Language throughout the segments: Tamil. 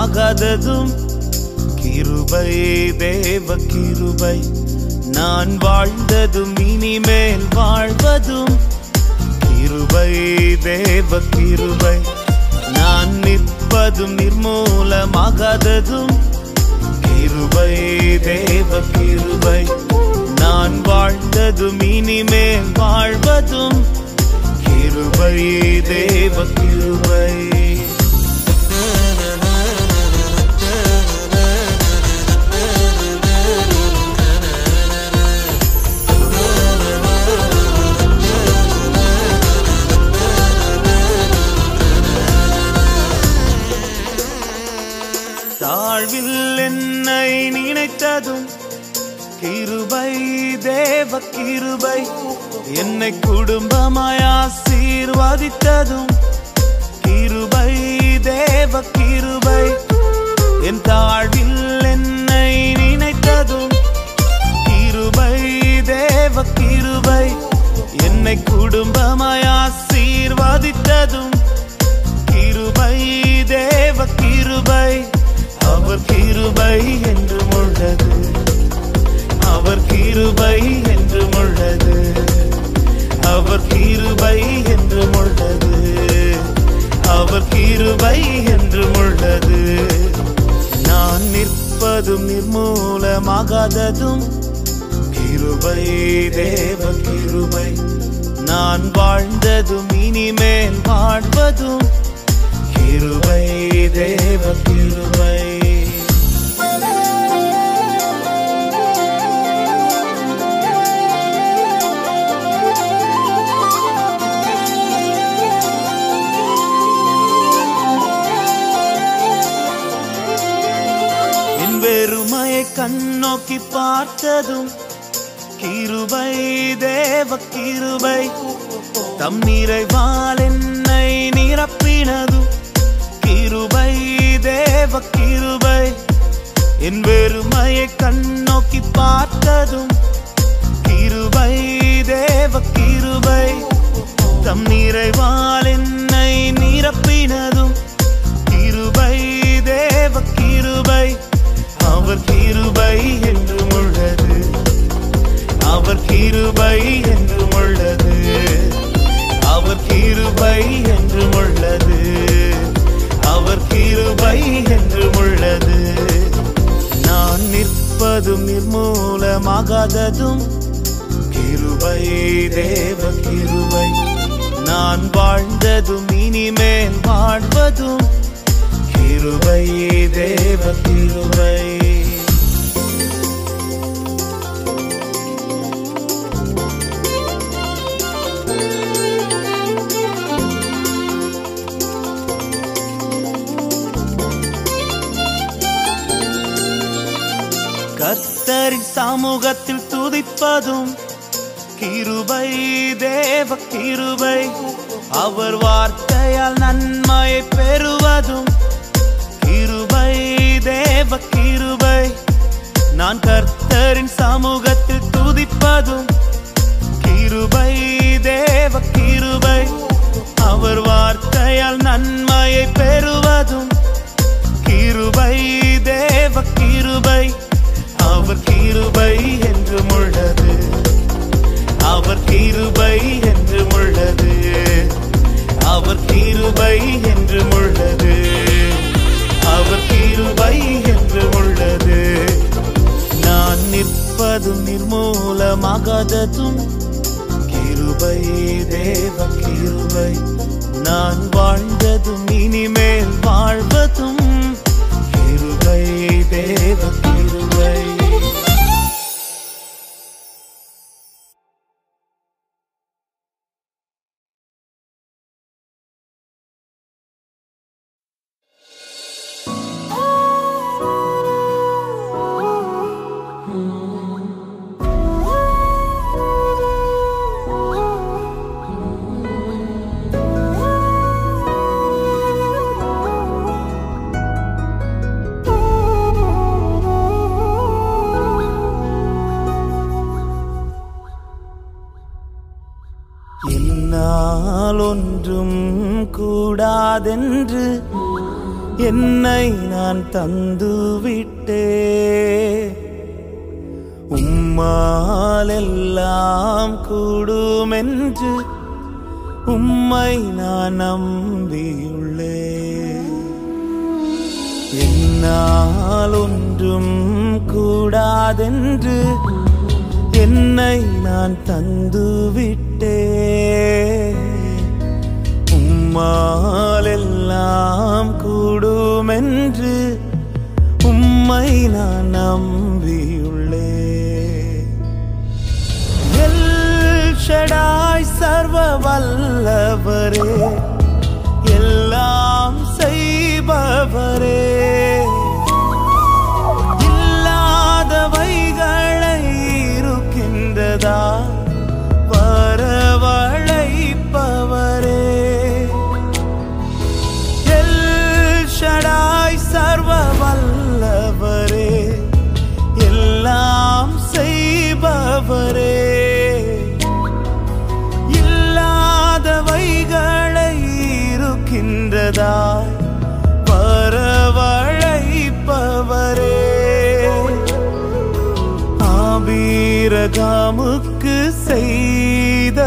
ஆகாததும் கிருபை தேவ கிருபை. நான் வாழ்ந்ததும் இனிமேல் வாழ்வதும் கிருபை தேவ கிருபை. நான் நிற்பதும் நிர்மூலமாகாததும் கிருபை தேவ கிருபை. நான் வாழ்ந்ததும் இனிமேல் வாழ்வதும் கிருபை தேவ கிருபை. நினைத்ததும் கிருபை தேவ கிருபை. என்னை குடும்பமாய் ஆசீர்வதித்ததும் கிருபை தேவ கிருபை. என் தாழ்வில் என்னை நினைத்ததும் கிருபை தேவ கிருபை. என்னை குடும்பமாய் ஆசீர்வதித்ததும் கிருபை தேவ கிருபை. அவர் கிருபை என்றும் உள்ளது. அவர் கிருபை என்றும் உள்ளது. அவர் கிருபை என்றும் உள்ளது. அவர் கிருபை என்றும் உள்ளது. நான் நிற்பதும் நிர்மூலமாகாததும் கிருபை தேவ கிருபை. நான் வாழ்ந்ததும் இனிமேல் வாழ்வதும் கிருபை தேவ கிருபை. கண்ணோக்கி பார்த்ததும் கிருபை தேவ கிருபை. தம் நிறைவால் என்னை நிரப்பினதும் கிருபை தேவ கிருபை. என் வெறுமையை கண்ணோக்கி பார்த்ததும் கிருபை தேவ கிருபை. தம் நிறைவால் என்னை நிரப்பினதும் கிருபை தேவ கிருபை. அவர் கிருபை என்றும் உள்ளது. அவர் கிருபை என்றும் உள்ளது. அவர் கிருபை என்றும் உள்ளது. அவர் கிருபை என்றும் உள்ளது. நான் நிற்பதும் நிர்மூலமாகாததும் கிருபை தேவ கிருபை. நான் வாழ்ந்ததும் இனிமேல் வாழ்வதும் கிருபை தேவ கிருபை கர்த்தரின் சமூகத்தில் துதிப்பதும் கிருபை தேவ கிருபை அவர் வார்த்தையால் நன்மையை பெறுவதும் தேவ கிருபை நான் கர்த்தரின் சமூகத்தில் துதிப்பதும் கிருபை தேவ கிருபை அவர் வார்த்தையால் நன்மையை பெறுவதும் கிருபை தேவ கிருபை அவர் கிருபை என்று உள்ளது. அவர் கிருபை என்று உள்ளது. அவர் கிருபை என்று உள்ளது. அவர் கிருபை என்று உள்ளது. நான் நிற்பதும் நிர்மூலமாகாததும் கிருபை தேவ கிருபை. நான் வாழ்ந்ததும் இனிமேல் வாழ்வதும் கிருபை தேவ என்னை நான் தந்துவிட்டே. உம்மாலெல்லாம் கூடுமென்று உம்மை நான் நம்பியுள்ளே. என்னால் ஒன்றும் கூடாதென்று என்னை நான் தந்துவிட்டே. உம்மாலெல்லாம் கூடுமென்று உம்மை நான் நம்பியுள்ளே. எல் ஷடாய் சர்வ வல்லவரே எல்லாம் செய்பவரே.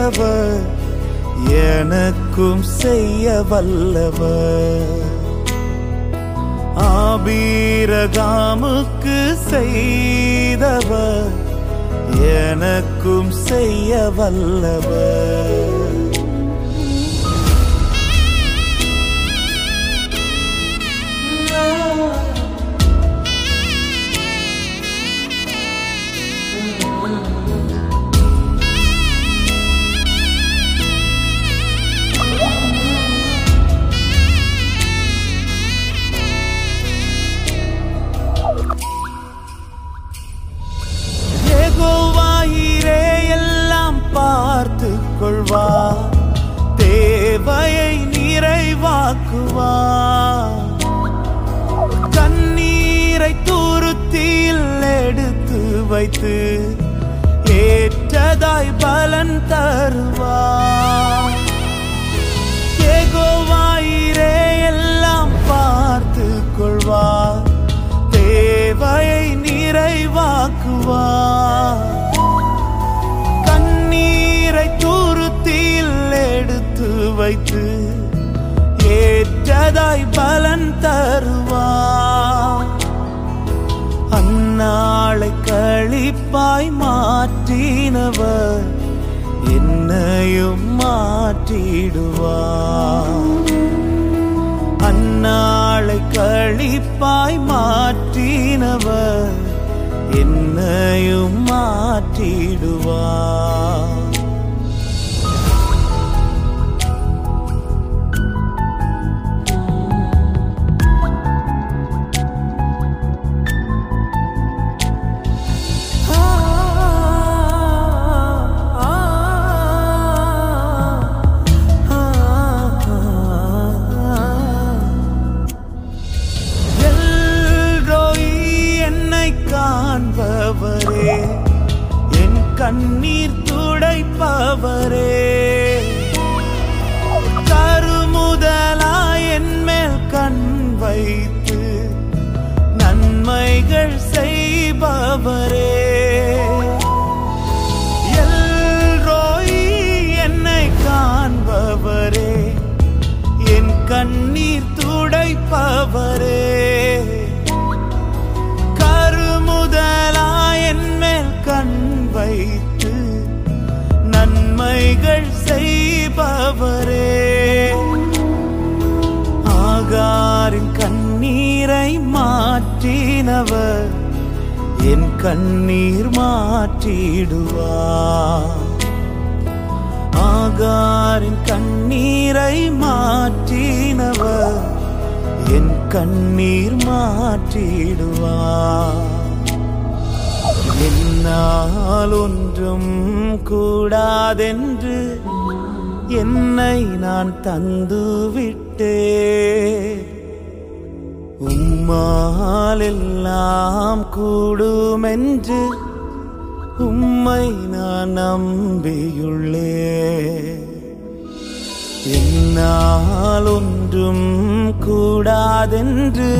வல்லவர் எனக்கும் செய்ய வல்லவர். ஆபீரகாமுக்கு செய்தவர் எனக்கும் செய்ய வல்லவர். ஏகோவாயிரே எல்லாம் பார்த்து கொள்வா தேவையை நிறைவாக்குவா. கண்ணீரை துருத்தியில் எடுத்து வைத்து ஏற்றதாய் பலன் தருவா அந்நாளை கழிப்பாய் மாற்றினவர் என்னையும் மாற்றிடுவா அந்நாளை கழிப்பாய் மாற்றினவர் என்னையும் மாற்றிடுவா மாற்றினவர் என் கண்ணீர் மாற்றிடுவார். ஆகாரின் கண்ணீரை மாற்றினவர் என் கண்ணீர் மாற்றிடுவார். என்னால் ஒன்றும் கூடாதென்று என்னை நான் தந்து விட்டே உம்மாலெல்லாம் கூடுமென்று உம்மை நான் நம்பியுள்ளே. என்னால் ஒன்றும் கூடாதென்று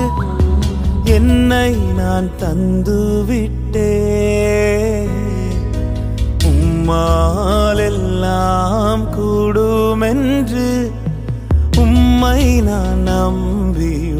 என்னை நான் தந்துவிட்டே. உம்மாலெல்லாம் கூடுமென்று உம்மை நான் நம்பியுள்ளே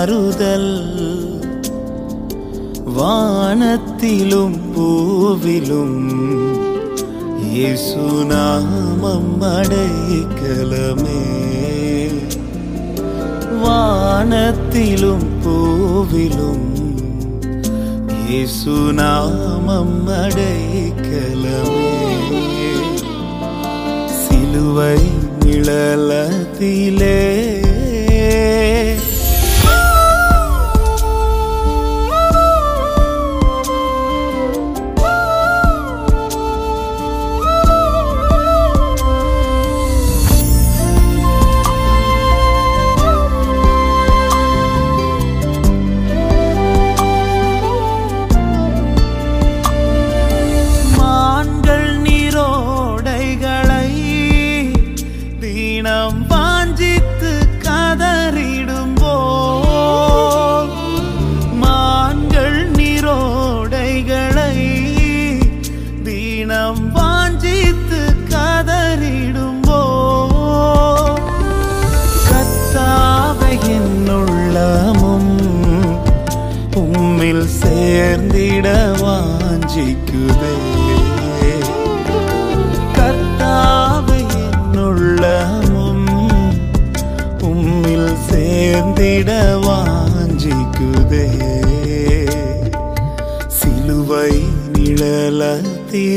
மாறுதல். வானத்திலும் பூவிலும் இயேசு நாமம் அடைக்கலமே. வானத்திலும் பூவிலும் இயேசு நாமம் அடைக்கலமே. சிலுவை நிழலத்திலே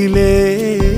நிழலத்திலே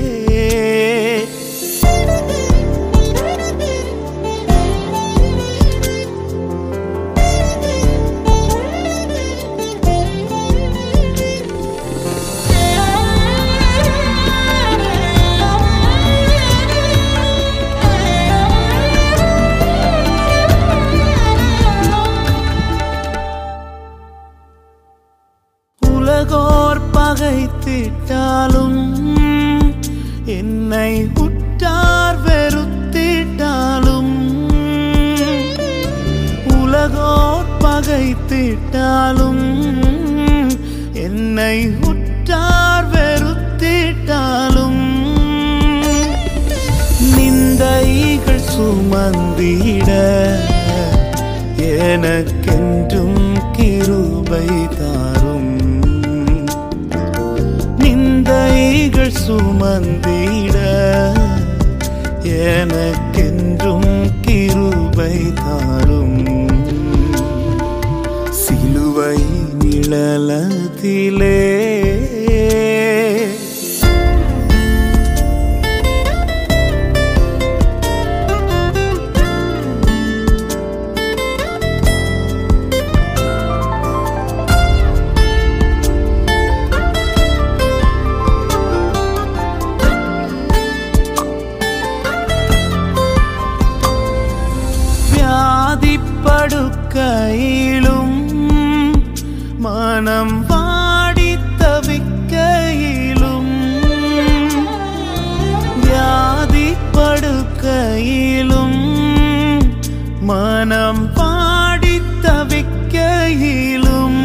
மனம் வாடி தவிக்கையிலும்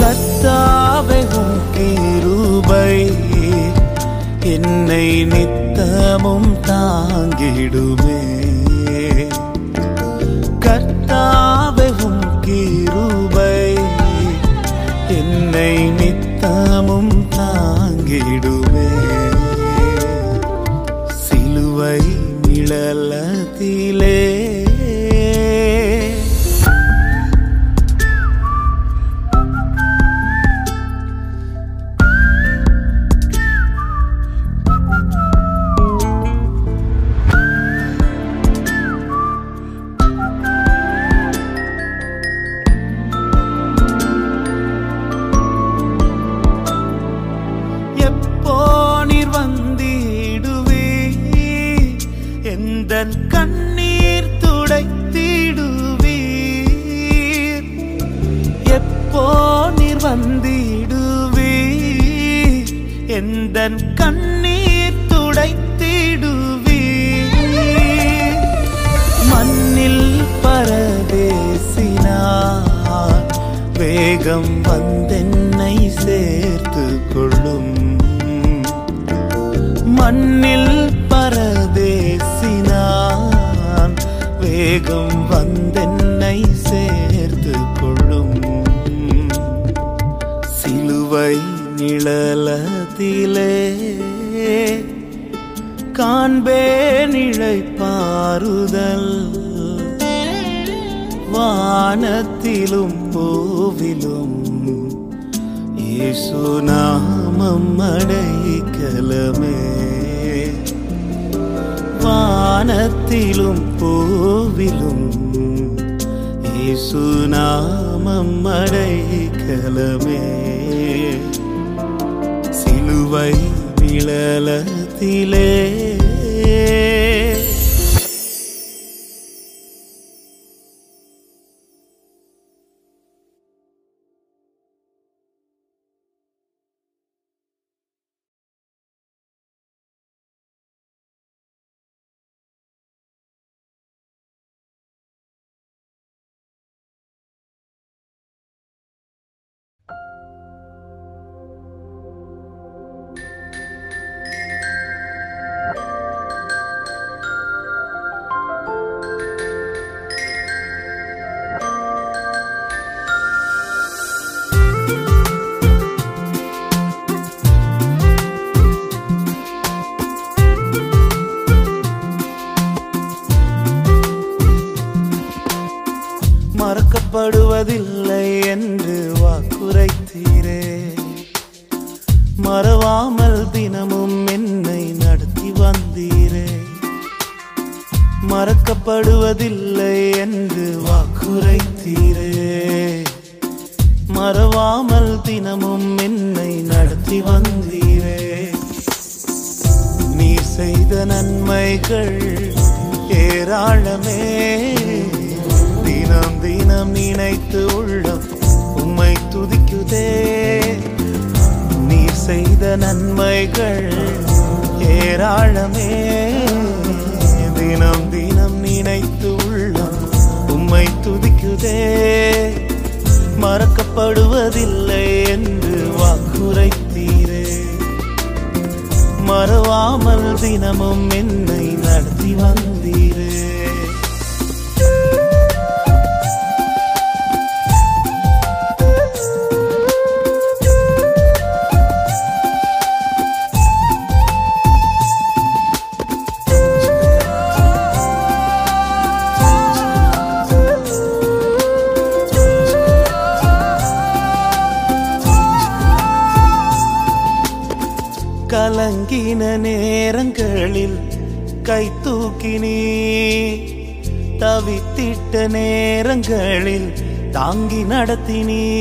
கத்தாவகும் கிருபை என்னை நித்தமும் தாங்கிடும். യേശുനാമം അടയിക്കലമേ വാനത്തിലും പൂവിലും യേശുനാമം അടയിക്കലമേ സിലുവൈ വിളലത്തിലേ ദിനമൊന്നെന്ന് Adelante.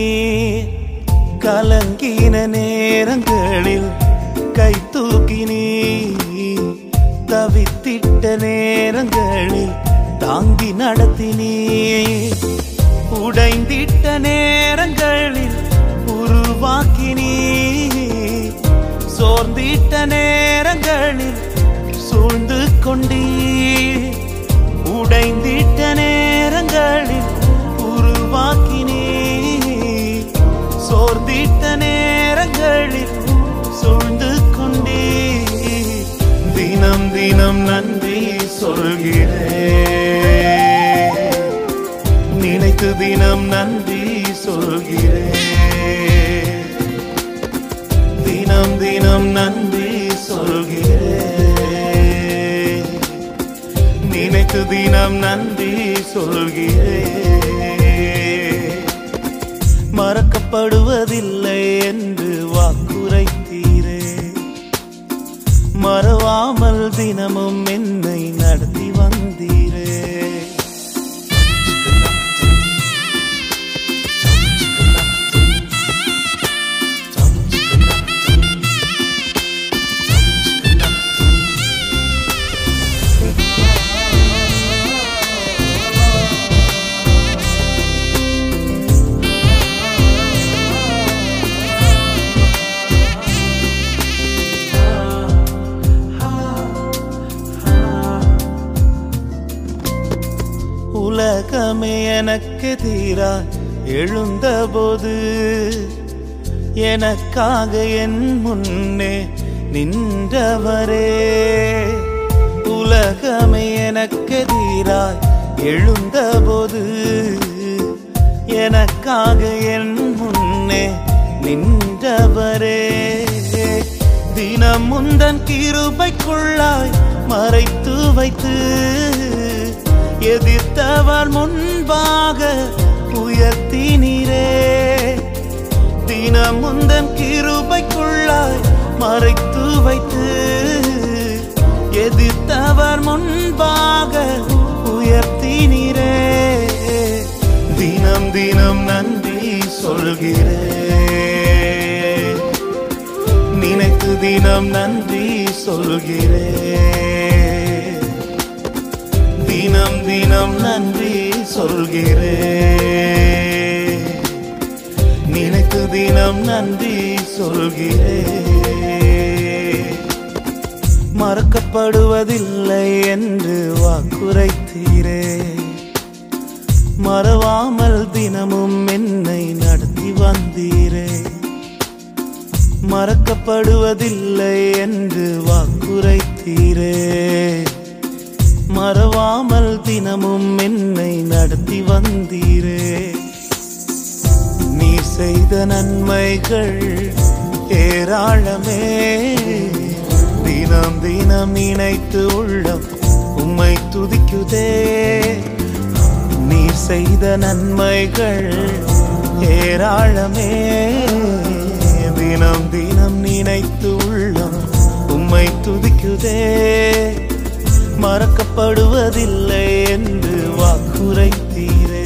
மறக்கப்படுவதில்லை என்று வாக்குரைத்தீரே. மறவாமல் தினமும் என்னை நடத்தி உலகமே எனக்கு தீரா எழுந்தபோது. எனக்காக என் முன்னே நின்றவரே. உலகமே எனக்கு தீராய் எழுந்தபோது. எனக்காக என் முன்னே நின்றவரே. தினம் முந்தன் கிருபைக்குள்ளாய் மறைத்து வைத்து எதிர்த்தவர் முன்பாக உயர்த்தினீரே. தினம் முந்தன் கிருபைக்குள்ளாய் மறைத்து வைத்து எதிர்த்தவர் முன்பாக உயர்த்தினீரே. தினம் தினம் நன்றி சொல்கிறேன் நினைத்து தினம் நன்றி சொல்கிறேன் தினம் தினம் நன்றி சொல்கிறேன். நினைத்து தினம் நன்றி சொல்கிறேன். மறக்கப்படுவதில்லை என்று வாக்குரைத்தீரே மறவாமல் தினமும் என்னை நடத்தி வந்தீரே மறக்கப்படுவதில்லை என்று வாக்குரைத்தீரே மறவாமல் தினமும் என்னை நடத்தி வந்தீரே. நீ செய்த நன்மைகள் ஏராளமே. தினம் தினம் நினைத்து உள்ளம் உம்மை துதிக்குதே. நீ செய்த நன்மைகள் ஏராளமே. தினம் தினம் நினைத்து உள்ளம் உம்மை துதிக்குதே. மறக்கப்படுவதில்லை என்று வாக்குரைத்தீரே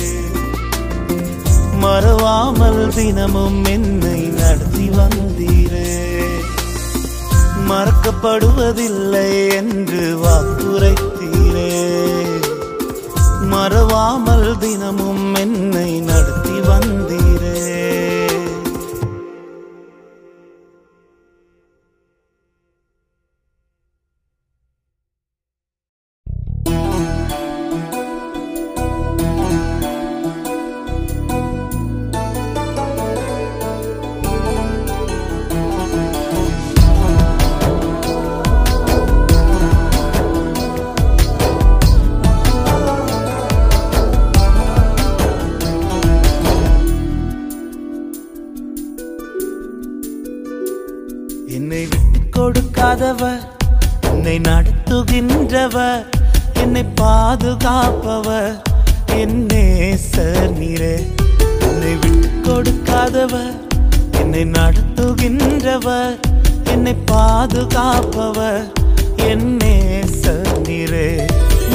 மறவாமல் தினமும் என்னை நடத்தி வந்தீரே. மறக்கப்படுவதில்லை என்று வாக்குரைத்தீரே மறவாமல் தினமும் என்னை நடத்தி வந்தீர் என்னை பாதுகாப்பவர். என்னே நீரே என்னை விட்டு கொடுக்காதவர். என்னை நடத்துகின்றவர் என்னை பாதுகாப்பவர். என்னே நீரே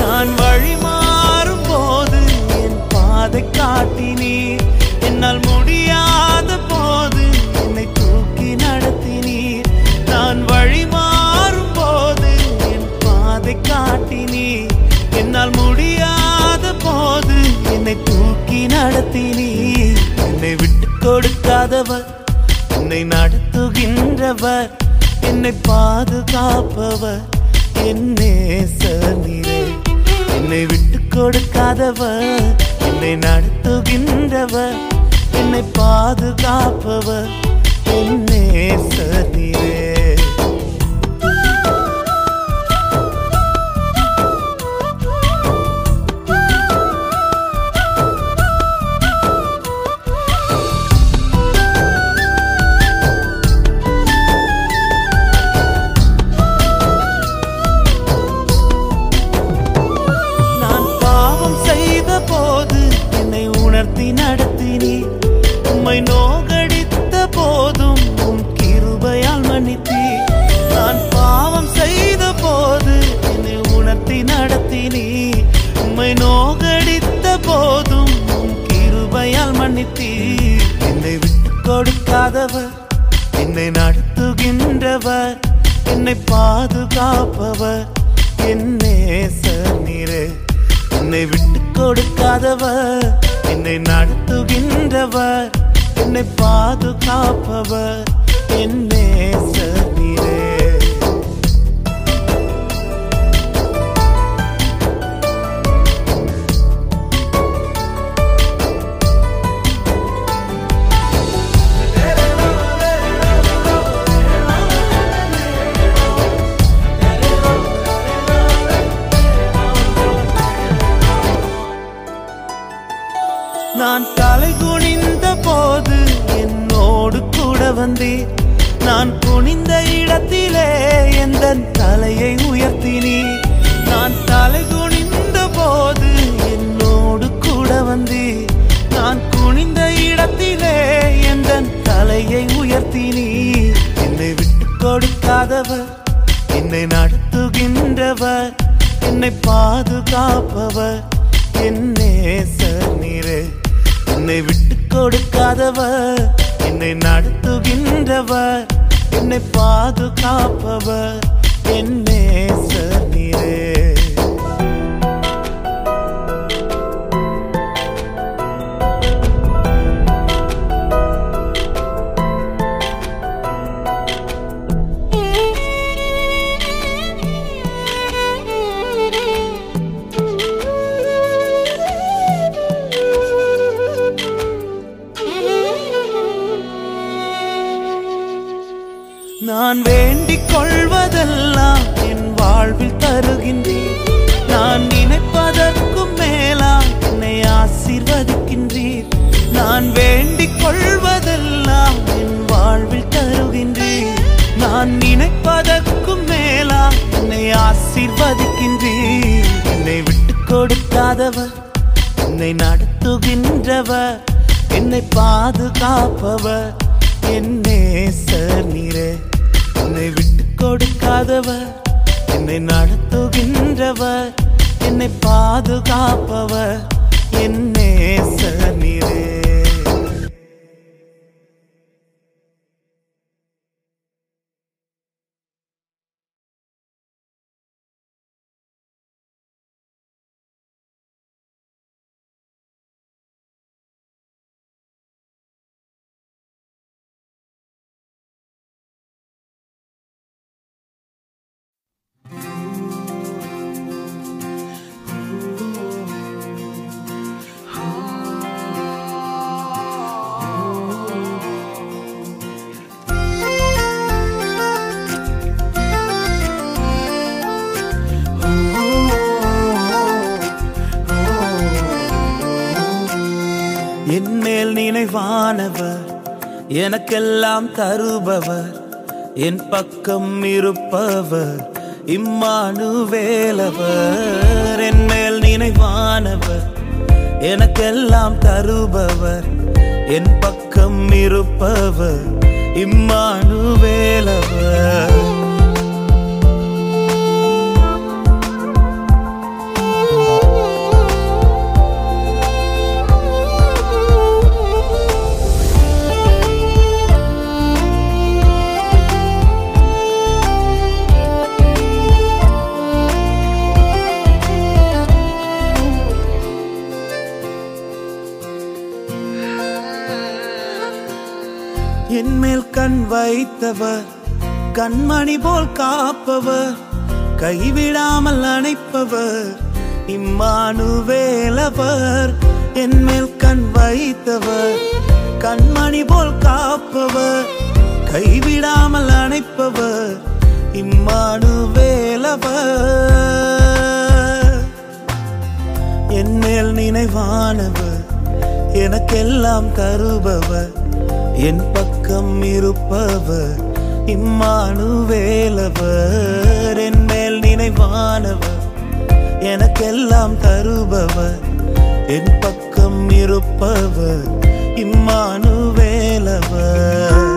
நான் வழி மாறும் போது என் பாதை காட்டினீர். என்னால் முடியாத நடத்தி நடத்தி நீ என்னை விட்டு கொடுக்காதவர் என்னை நடத்துகின்றவர் என்னை பாதுகாப்பவர் என்னே நீரே என்னை விட்டு கொடுக்காதவர் என்னை நடத்துகின்றவர் என்னை பாதுகாப்பவர் என்னே நீரே என்னை நடத்துகின்றவர் என்னை பாதுகாப்பவர். என்னே நீரே என்னை விட்டு கொடுக்காதவர். என்னை நடத்துகின்றவர் என்னை பாதுகாப்பவர். என்னே நீரே. எனக்கெல்லாம் தருபவர் என் பக்கம் இருப்பவர் இம்மானு வேலவர் என் மேல் நினைவானவர் எனக்கெல்லாம் தருபவர் என் பக்கம் இருப்பவர் இம்மானு வேலவர் வைத்தவர் கண்மணி போல் காப்பவர் கைவிடாமல் அணைப்பவர் இம்மானுவேலவர் என் மேல் கண் வைத்தவர் கண்மணி போல் காப்பவர் கைவிடாமல் அணைப்பவர் இம்மானுவேலவர். என் மேல் நினைவானவர் எனக்கெல்லாம் தருபவர். என் பக்கம் இருப்பவர் இம்மானுவேலவர் என் மேல் நினைவானவர் எனக்கெல்லாம் தருபவர். என் பக்கம் இருப்பவர் இம்மானுவேலவர்.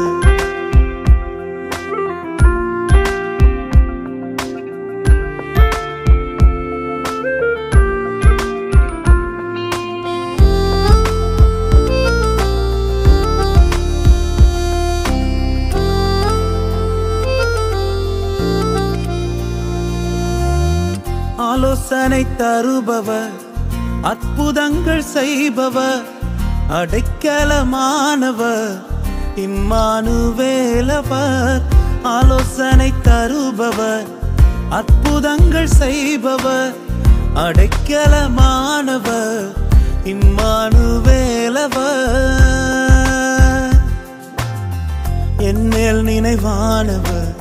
வாசனை தருபவர் அற்புதங்கள் செய்பவர் அடைக்கலமானவர் இம்மானுவேலவர் ஆலோசனை தருபவர் அற்புதங்கள் செய்பவர் அடைக்கலமானவர் இம்மானுவேலவர். என் மேல் நினைவானவர்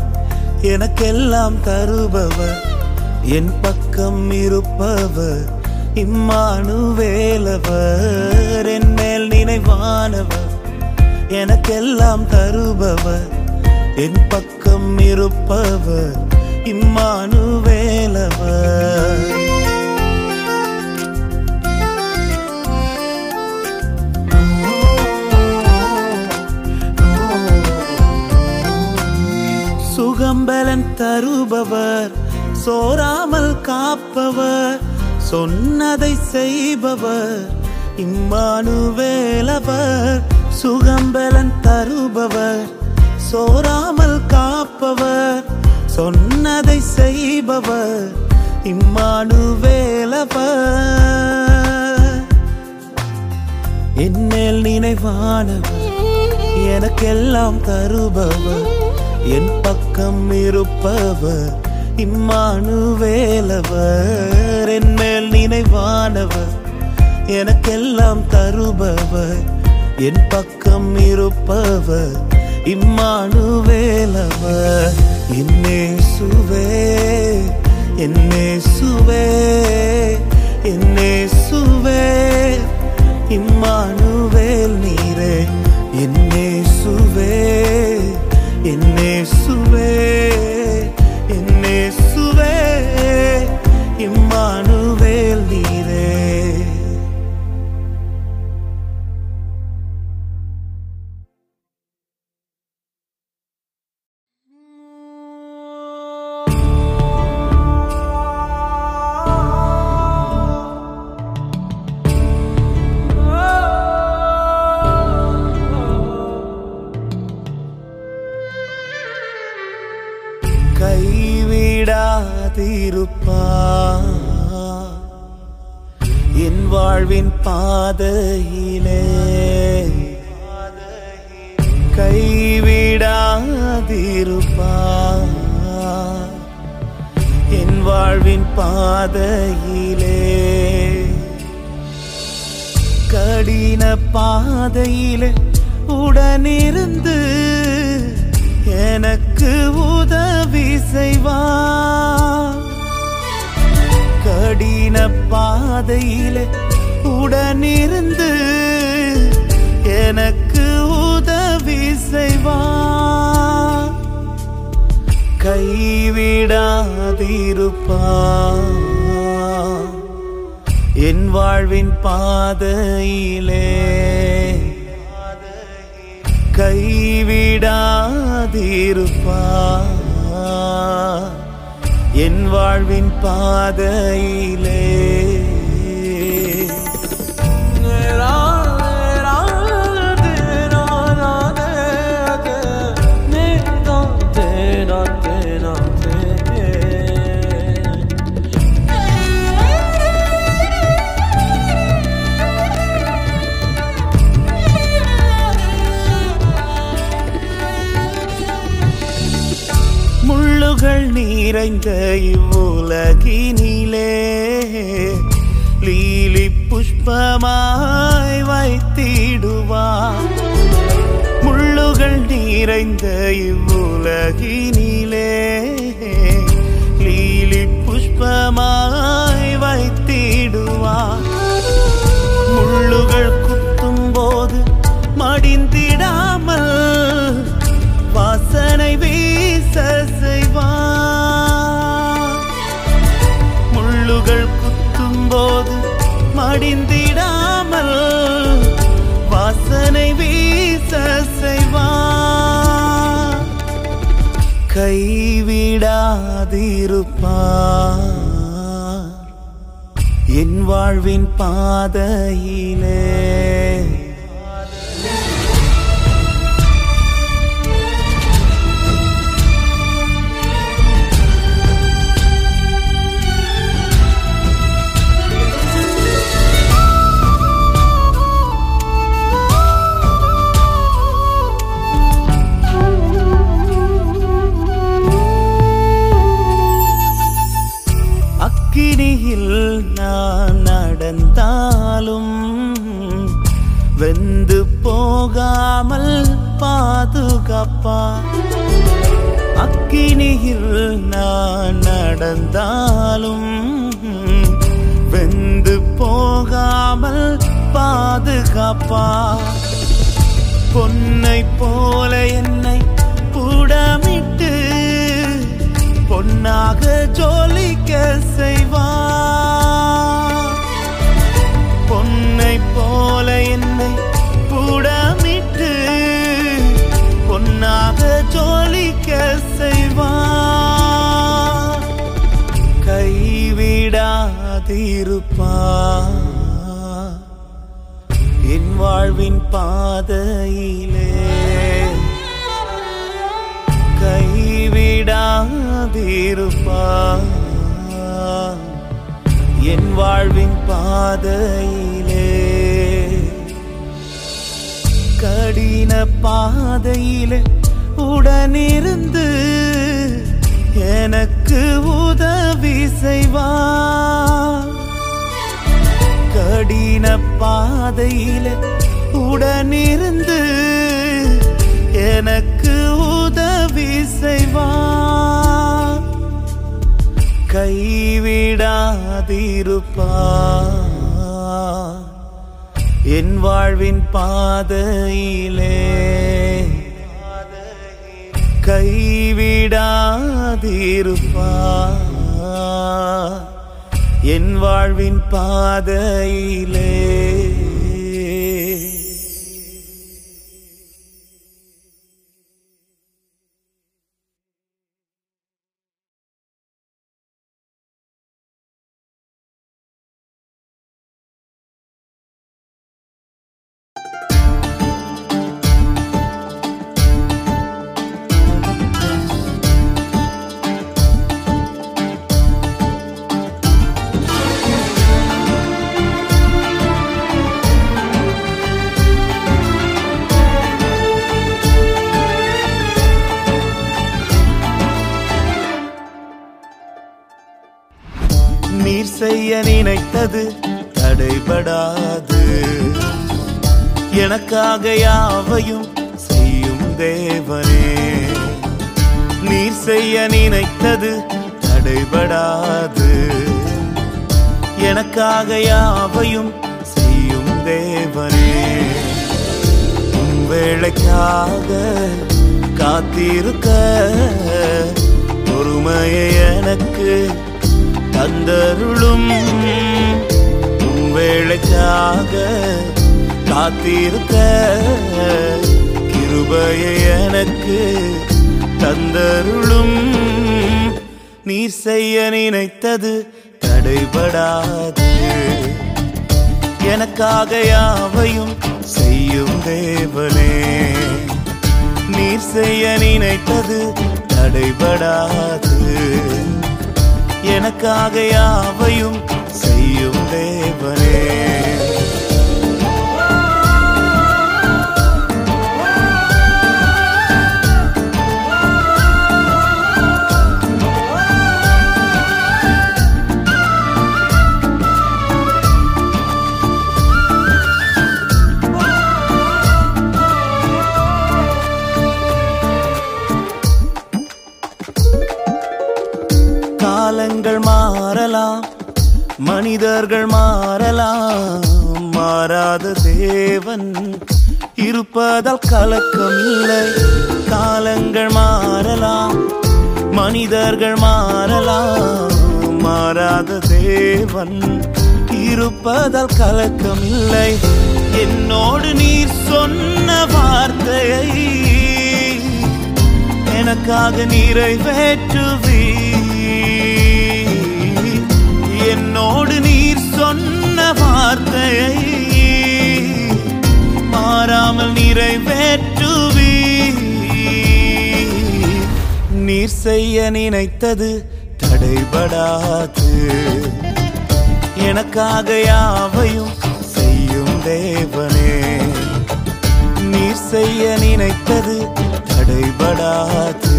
எனக்கெல்லாம் தருபவர். என் பக்கம் இருப்பவர் இம்மானுவேலவர் என் மேல் நினைவானவர் எனக்கெல்லாம் தருபவர். என் பக்கம் இருப்பவர் இம்மானுவேலவர். சுகம்பலன் தருபவர் சோராமல் காப்பவர் சொன்னதை செய்பவர் இம்மானுவேலவர் சுகம்பலன் தருபவர். சோராமல் காப்பவர் சொன்னதை செய்பவர் இம்மானுவேலவர். என்னேல் நினைவானவர் எனக்கெல்லாம் தருபவர் என் பக்கம் இருப்பவர் இம்மானுவேலவர் என் மேல் நினைவானவர் எனக்கெல்லாம் தருபவர் என் பக்கம் இருப்பவர் இம்மானுவேலவர் என்னே சுவே என்னே சுவே என்னே சுவே இம்மானுவேல் நீரே என்னே சுவே என்னே சுவே பாதையிலே. கைவிடாதிருப்பா என் வாழ்வின் பாதையிலே. கடின பாதையிலே உடனிருந்து எனக்கு உதவி செய்வா கடின பாதையிலே உடனிருந்து எனக்கு உதவி செய்வா. கைவிடாதிருப்பா. என் வாழ்வின் பாதையிலே கைவிடாதிருப்பா. என் வாழ்வின் பாதையிலே நிறைந்த இவ்வுலகினிலே லீலி புஷ்பமாய் வைத்திடுவார். முள்ளுகள் நிறைந்த இவ்வுலகினிலே லீலி புஷ்பமாய் வைத்திடுவார். முள்ளுகள் குத்தும் போது மடிந்து படிந்திடாமல் வாசனை வீச செய்வா. கைவிடாதிருப்பார் என் வாழ்வின் பாதையிலே அப்பா அக்கினியில் நான் நடந்தாலும் வெந்து போகாமல் பாதுகாப்பா? பொன்னை போல என்னை புடமிட்டு பொன்னாக ஜோலிக்க செய்வா? பொன்னை போல என்னை புடமிட்டு ஜோலிக்க செய்வார் கைவிடாதிருப்பார் என் வாழ்வின் பாதையிலே. கைவிடாதிருப்பார் என் வாழ்வின் பாதையிலே. கடின பாதையிலே. உடனிருந்து எனக்கு உதவி செய்வார். கடின பாதையில உடனிருந்து எனக்கு உதவி செய்வார். கைவிடாதிருப்பார். என் வாழ்வின் பாதையிலே கைவிடாதிருப்பா. என் வாழ்வின் பாதையிலே நினைத்தது தடைபடாது. எனக்காக யாவையும் செய்யும் தேவனே. நீர் செய்ய நினைத்தது தடைபடாது. எனக்காக யாவையும் செய்யும் தேவனே. வேளைக்காக காத்திருக்க பொறுமையை எனக்கு தந்தருளும். உன் வேளைக்காக காத்திருக்க கிருபையை எனக்கு தந்தருளும். நீர் செய்ய நினைத்தது தடைபடாது. எனக்காக யாவையும் செய்யும் தேவனே நீர் செய்ய நினைத்தது தடைபடாது. எனக்காக யாவையும் தேவனே. காலங்கள் மாறலாம் மனிதர்கள் மாறலாம். மாறாத தேவன் இருப்பதால் கலக்கம் இல்லை காலங்கள் மாறலாம். மனிதர்கள் மாறலாம். மாறாத தேவன் இருப்பதால் கலக்கம் இல்லை என்னோடு நீர் சொன்ன வார்த்தையை எனக்காக நீரை வேற்றுவீர் மாறாமல் நிறைவேற்றுவி நீர் செய்ய நினைத்தது தடைபடாது. எனக்காக யாவையும் செய்யும் தேவனே. நீர் செய்ய நினைத்தது தடைபடாது.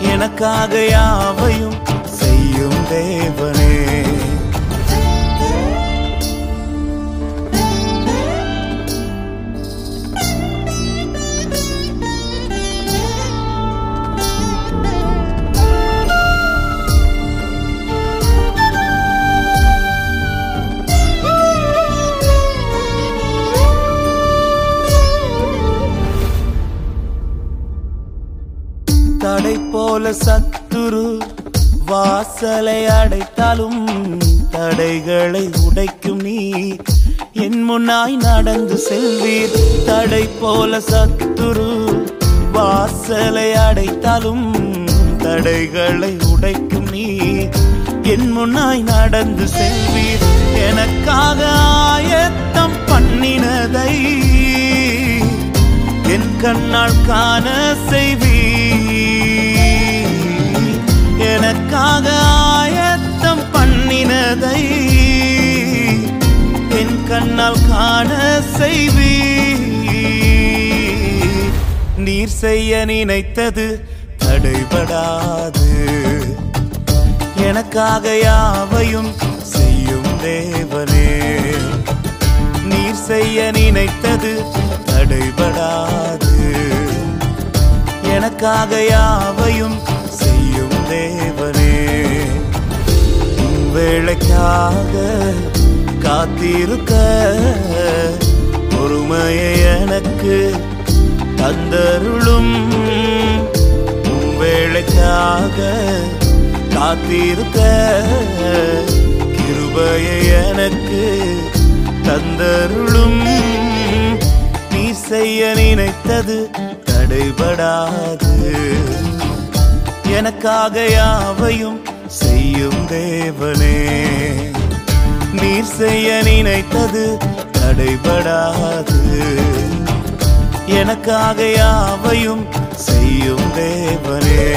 எனக்காக யாவையும் செய்யும் தேவனே. தடை போல சத்துரு வாசலை அடைத்தாலும் தடைகளை உடைக்கும் நீ. என் முன்னாய் நடந்து செல்வீர் தடை போல சத்துரு வாசலை அடைத்தாலும் தடைகளை உடைக்கும் நீ. என் முன்னாய் நடந்து செல்வீர் எனக்காக ஆயத்தம் பண்ணினதை. என் கண்ணால் காண செய்வீர். எனக்காக ஆயத்தம் பண்ணினதை என் கண்ணால் காண செய்வீர். நீர் செய்ய நினைத்தது தடைபடாது. எனக்காக யாவையும் செய்யும் தேவனே. நீர் செய்ய நினைத்தது தடைபடாது. எனக்காக யாவையும் தேவனே வேளைக்காக காத்திருக்க பொறுமையை எனக்கு தந்தருளும். வேளைக்காக காத்திருக்க கிருபையை எனக்கு தந்தருளும். நீ செய்ய நினைத்தது தடைபடாது. எனக்காக யாவையும் செய்யும் தேவனே. நீர் செய்ய நினைத்தது தடைபடாது. எனக்காக யாவையும் செய்யும் தேவனே.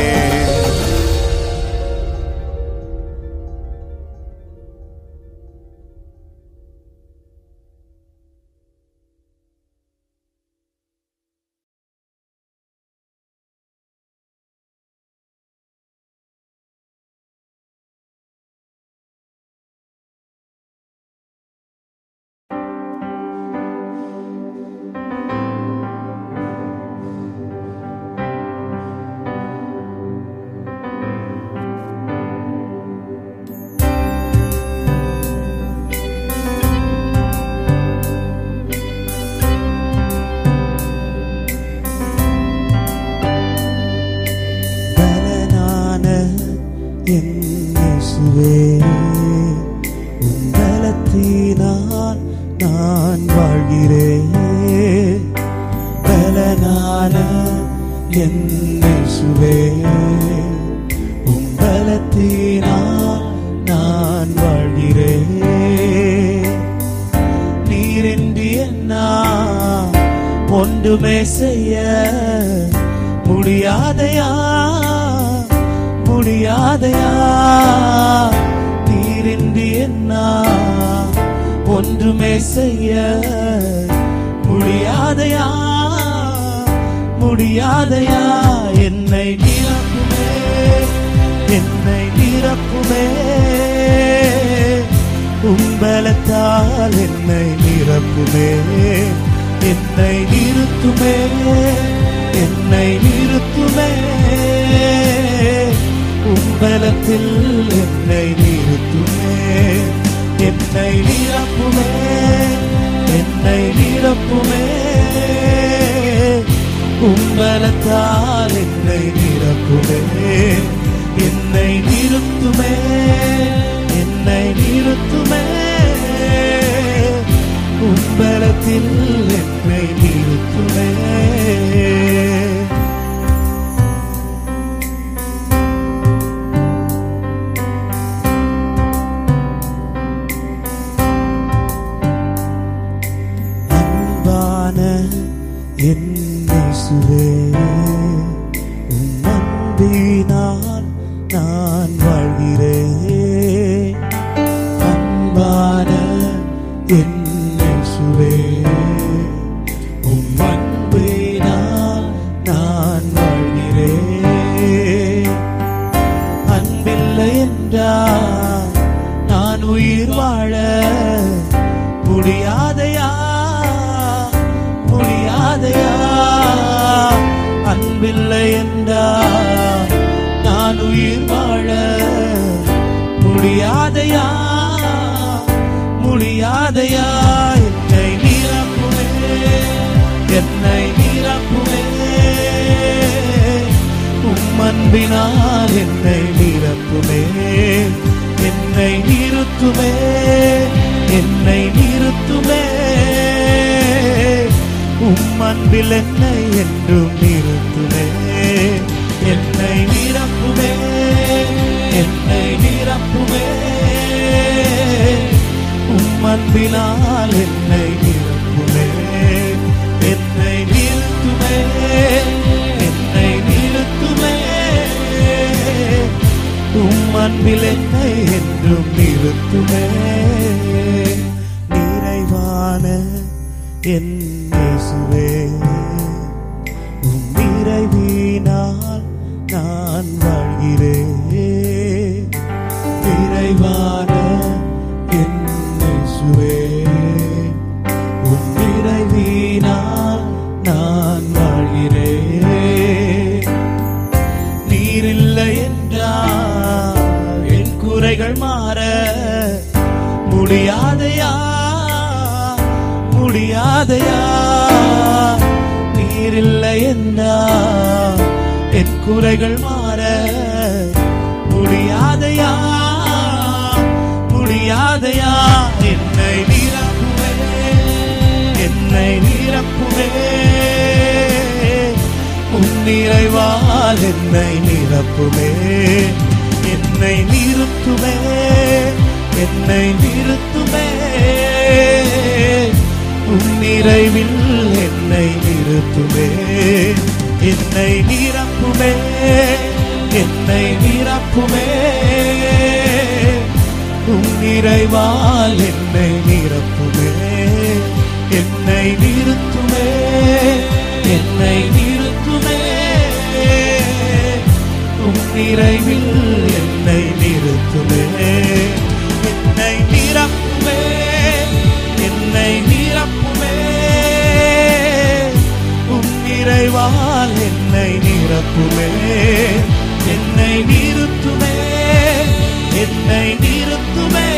ஒன்றுமே செய்ய முடியாதையா? முடியாதையா? என்னை நிரப்புமே என்னை நிரப்புமே. உம்பலத்தால் என்னை நிரப்புமே என்னை நிறுத்துமே என்னை நிறுத்துமே. உம்பலத்தில் என்னை நிறுத்துமே. என்னை நிரப்புமே என்னை நிரப்புமே. உம்பலத்தால் என்னை நிரப்புமே என்னை நிறுத்துமே என்னை நிறுத்துமே. உம்பலத்தில் என்னை நிறுத்துமே. அன்பினால் என்னை நிரப்புமே. என்னை நிறுத்துமே. என்னை நிறுத்துமே. உம் அன்பில் என்னை என்றும் நிறுத்துமே. என்னை நிரப்புமே. என்னை நிரப்புமே. உம் அன்பினால் என்னை அன்பில் என்னை என்றும் நிறுத்துமே. நிறைவான என் இயேசுவே. குறைகள் மாற முடியாதையா? முடியாதையா? என்னை நிரப்புவே என்னை நிரப்புவே. உன் நிறைவால் என்னை நிரப்புவே என்னை நிறுத்துவே என்னை நிறுத்துவே. உன் நிறைவில் என்னை நிறுத்துவே என்னை நிரப்புமே என்னை நிரப்புமே. உன் நிறைவால் என்னை நிரப்புமே. என்னை நிறுத்துமே. என்னை நிறுத்துமே. உன் நிறைவில் என்னை நிறுத்துமே. என்னை நிரப்புமே. என்னை நிரப்புமே. உன் நிறைவால் என்னை நிரப்புமே. என்னை நிறுத்துமே. என்னை நிறுத்துமே.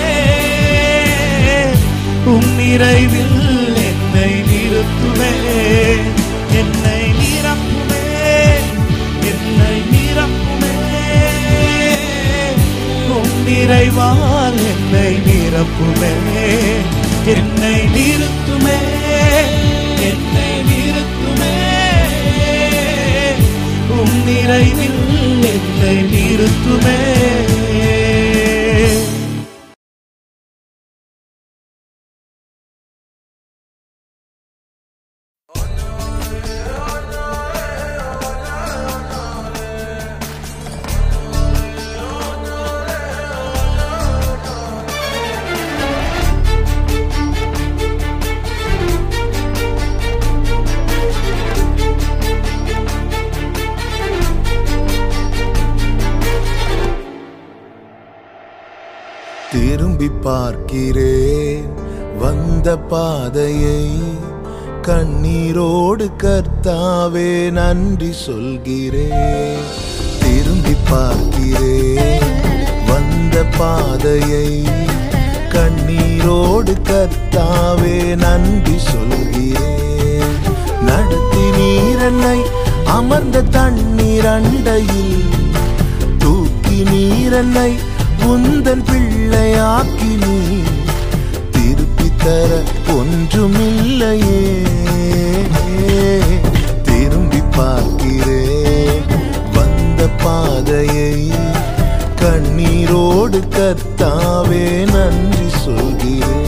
உன் நிறைவில் என்னை நிறுத்துமே. என்னை நிரப்புமே. என்னை நிரப்புமே. உன் நிறைவால் என்னை நிரப்புமே. என்னை நிறுத்துமே. என்னை நிறைவில் என்னை நிறுத்துமே. கர்த்தாவே நன்றி சொல்கிறேன் திரும்பி பார்க்கிறேன் வந்த பாதையை கண்ணீரோடு கர்த்தாவே நன்றி சொல்கிறேன் நடத்தி நீரன்னை அமர்ந்த தண்ணீர் அண்டையில் தூக்கி நீரன்னை உந்தன் பிள்ளையாக்கி நீ திருப்பி தர ஒன்றுமில்லையே. திரும்பி பார்க்கிறேன். வந்த பாதையை கண்ணீரோடு கத்தாவே நன்றி சொல்கிறேன்.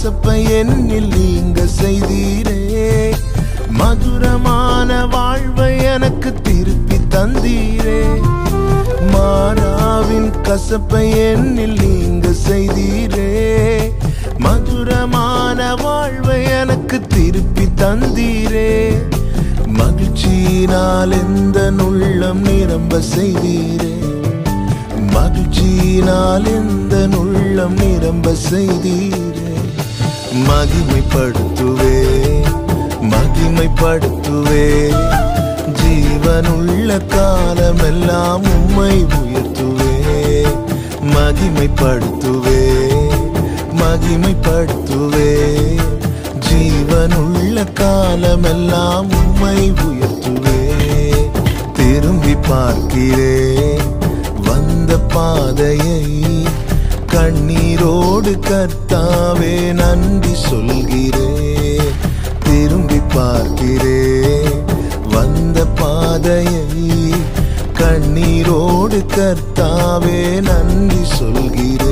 மாறாவின் என்னில் நீங்க செய்தீரே. மதுரமான வாழ்வை எனக்கு திருப்பி தந்தீரே. மாறாவின் கசப்பை என்னில் நீங்க செய்தீரே. மதுரமான வாழ்வை எனக்கு திருப்பி தந்தீரே. மகிழ்ச்சியினால் எந்த உள்ளம் நிரம்ப செய்தீரே. மகிழ்ச்சியினால் எந்த உள்ளம் நிரம்ப செய்தீரே மகிமைப்படுத்துவே மகிமைப்படுத்துவே. ஜீவனுள்ள காலமெல்லாம் உம்மை உயர்த்துவே. மகிமைப்படுத்துவே மகிமைப்படுத்துவே. ஜீவனுள்ள காலமெல்லாம் உம்மை உயர்த்துவே. திரும்பி பார்க்கிறே வந்த பாதையை கண்ணீரோடு கர்த்தாவே நன்றி சொல்கிறேன் திரும்பி பார்க்கிறேன் வந்த பாதையை கண்ணீரோடு கர்த்தாவே நன்றி சொல்கிறேன்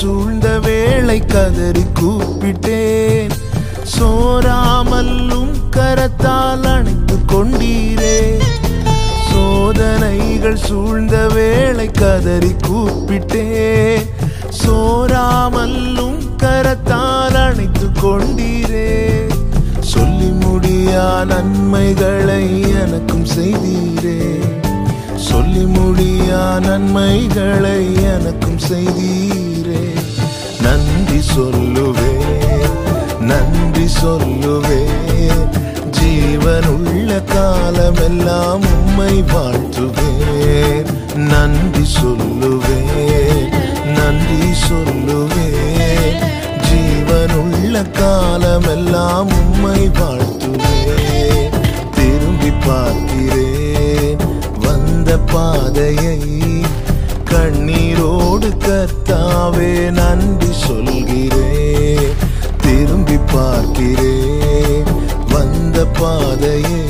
சூழ்ந்த வேளை கதறி கூப்பிட்டேன். சோராமல்லும் கரத்தால் அணைத்து கொண்டீரே. சோதனைகள் சூழ்ந்த வேளை கதறி கூப்பிட்டேன். சோராமல்லும் கரத்தால் அணைத்து கொண்டீரே. சொல்லி முடியா நன்மைகளை எனக்கும் செய்தீரே. சொல்லி முடியா நன்மைகளை எனக்கும் செய்தீரே நன்றி சொல்லுவே நன்றி சொல்லுவே. ஜீவனுள்ள காலமெல்லாம் உம்மை வாழ்த்துவேன் நன்றி சொல்லுவேன் நன்றி சொல்லுவேன் ஜீவனுள்ள காலமெல்லாம் உம்மை வாழ்த்துவேன் திரும்பி பார்க்கிறேன் வந்த பாதையை கண்ணீரோடு கர்த்தாவே நன்றி சொல்கிறேன் திரும்பி பார்க்கிறேன் வந்த பாதையை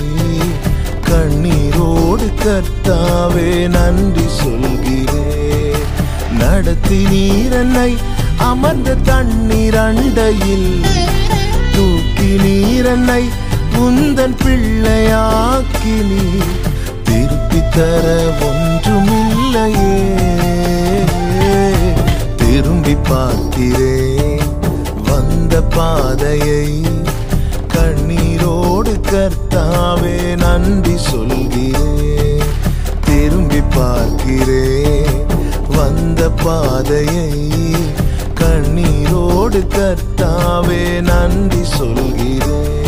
கண்ணீரோடு கர்த்தாவே நன்றி சொல்கிறேன் நடத்தி நீரன்னை அமர்ந்த தண்ணீர் அண்டையில். தூக்கி நீரன்னை உந்தன் பிள்ளையாக்கி நீ திருப்பி தர இல்லையே. திரும்பி பார்த்திரே வந்த பாதையை. கண்ணீரோடு கர்த்தாவே நன்றி சொல்கிறேன் திரும்பி பார்க்கிறே வந்த பாதையை. கண்ணீரோடு கர்த்தாவே நன்றி சொல்கிறேன்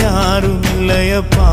யாரும் இல்லையப்பா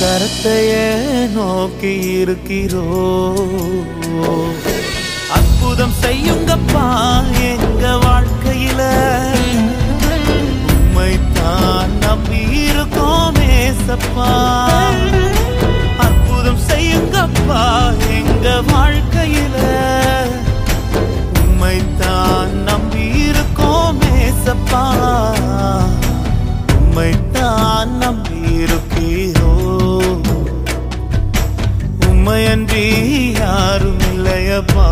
கரத்தையே நோக்கி இருக்கிறோ. அற்புதம் செய்யுங்கப்பா எங்க வாழ்க்கையில. உண்மைத்தான் நம்பி இருக்கோம் ஏசப்பா. அற்புதம் செய்யுங்கப்பா எங்க வாழ்க்கையில. உண்மைத்தான் நம்பி இருக்கோம் ஏசப்பா. உண்மைத்தான் நம்பி அன்றி யாரும் இல்லையப்பா.